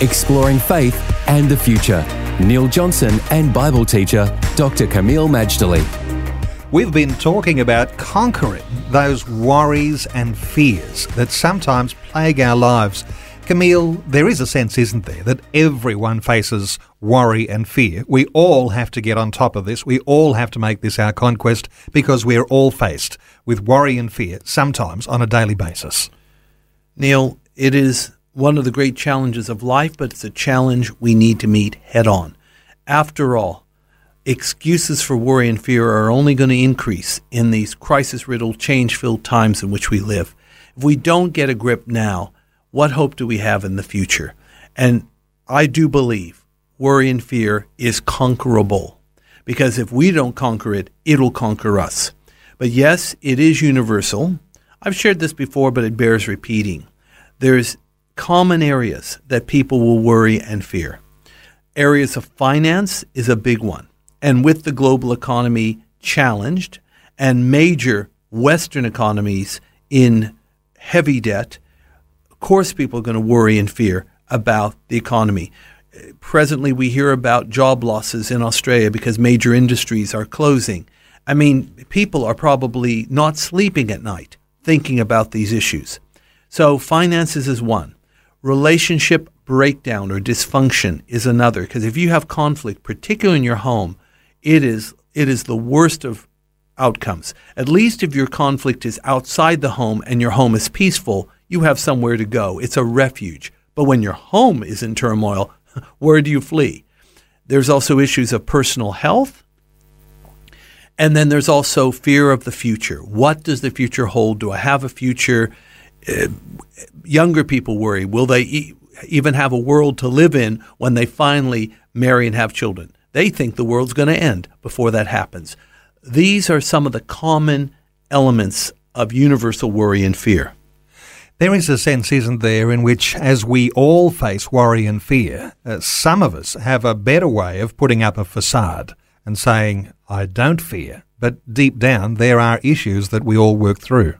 Exploring faith and the future. Neil Johnson and Bible teacher Dr. Kameel Majdali. We've been talking about conquering those worries and fears that sometimes plague our lives. Kameel, there is a sense, isn't there, that everyone faces worry and fear. We all have to get on top of this. We all have to make this our conquest because we're all faced with worry and fear sometimes on a daily basis. Neil, it is one of the great challenges of life, but it's a challenge we need to meet head on. After all, excuses for worry and fear are only going to increase in these crisis riddled, change filled times in which we live. If we don't get a grip now, what hope do we have in the future? And I do believe worry and fear is conquerable because if we don't conquer it, it'll conquer us. But yes, it is universal. I've shared this before, but it bears repeating. There's common areas that people will worry and fear. Areas of finance is a big one. And with the global economy challenged and major Western economies in heavy debt, of course, people are going to worry and fear about the economy. Presently, we hear about job losses in Australia because major industries are closing. I mean, people are probably not sleeping at night thinking about these issues. So, finances is one. Relationship breakdown or dysfunction is another because if you have conflict, particularly in your home, it is it is the worst of outcomes. At least if your conflict is outside the home and your home is peaceful, you have somewhere to go. It's a refuge. But when your home is in turmoil, where do you flee? There's also issues of personal health. And then there's also fear of the future. What does the future hold? Do I have a future? Uh, younger people worry will they e- even have a world to live in when they finally marry and have children? They think the world's going to end before that happens. These are some of the common elements of universal worry and fear. There is a sense, isn't there, in which, as we all face worry and fear, uh, some of us have a better way of putting up a facade and saying, I don't fear, but deep down there are issues that we all work through.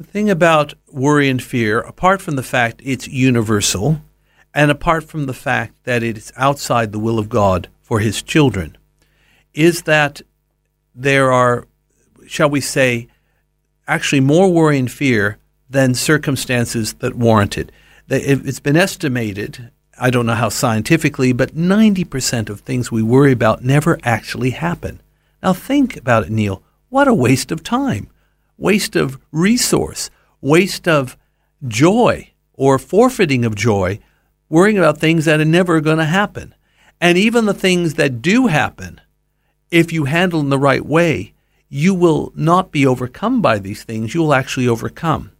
The thing about worry and fear, apart from the fact it's universal, and apart from the fact that it is outside the will of God for his children, is that there are, shall we say, actually more worry and fear than circumstances that warrant it. It's been estimated, I don't know how scientifically, but 90% of things we worry about never actually happen. Now think about it, Neil. What a waste of time waste of resource, waste of joy or forfeiting of joy, worrying about things that are never going to happen. And even the things that do happen, if you handle in the right way, you will not be overcome by these things. You will actually overcome.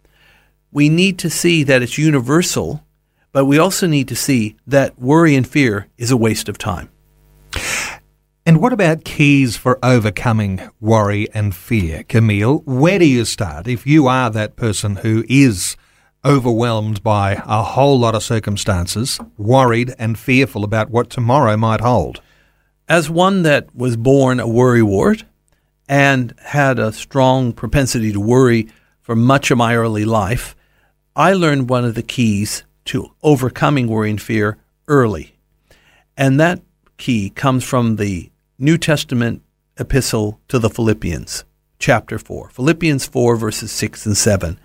We need to see that it's universal, but we also need to see that worry and fear is a waste of time. And what about keys for overcoming worry and fear, Kameel, Where do you start if you are that person who is overwhelmed by a whole lot of circumstances, worried and fearful about what tomorrow might hold? As one that was born a worrywart and had a strong propensity to worry for much of my early life, I learned one of the keys to overcoming worry and fear early. And that key comes from the New Testament epistle to the Philippians, chapter 4. Philippians 4, verses 6 and 7.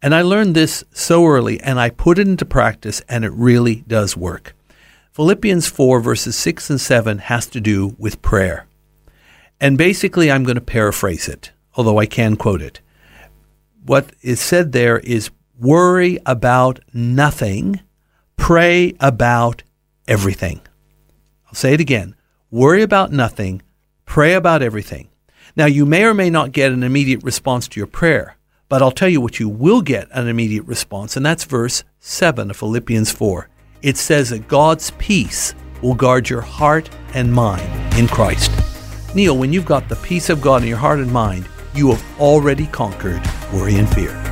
And I learned this so early and I put it into practice, and it really does work. Philippians 4, verses 6 and 7 has to do with prayer. And basically, I'm going to paraphrase it, although I can quote it. What is said there is worry about nothing, pray about everything. I'll say it again worry about nothing, pray about everything. Now, you may or may not get an immediate response to your prayer, but I'll tell you what you will get an immediate response, and that's verse 7 of Philippians 4. it says that God's peace will guard your heart and mind in Christ. Neil, when you've got the peace of God in your heart and mind, you have already conquered worry and fear.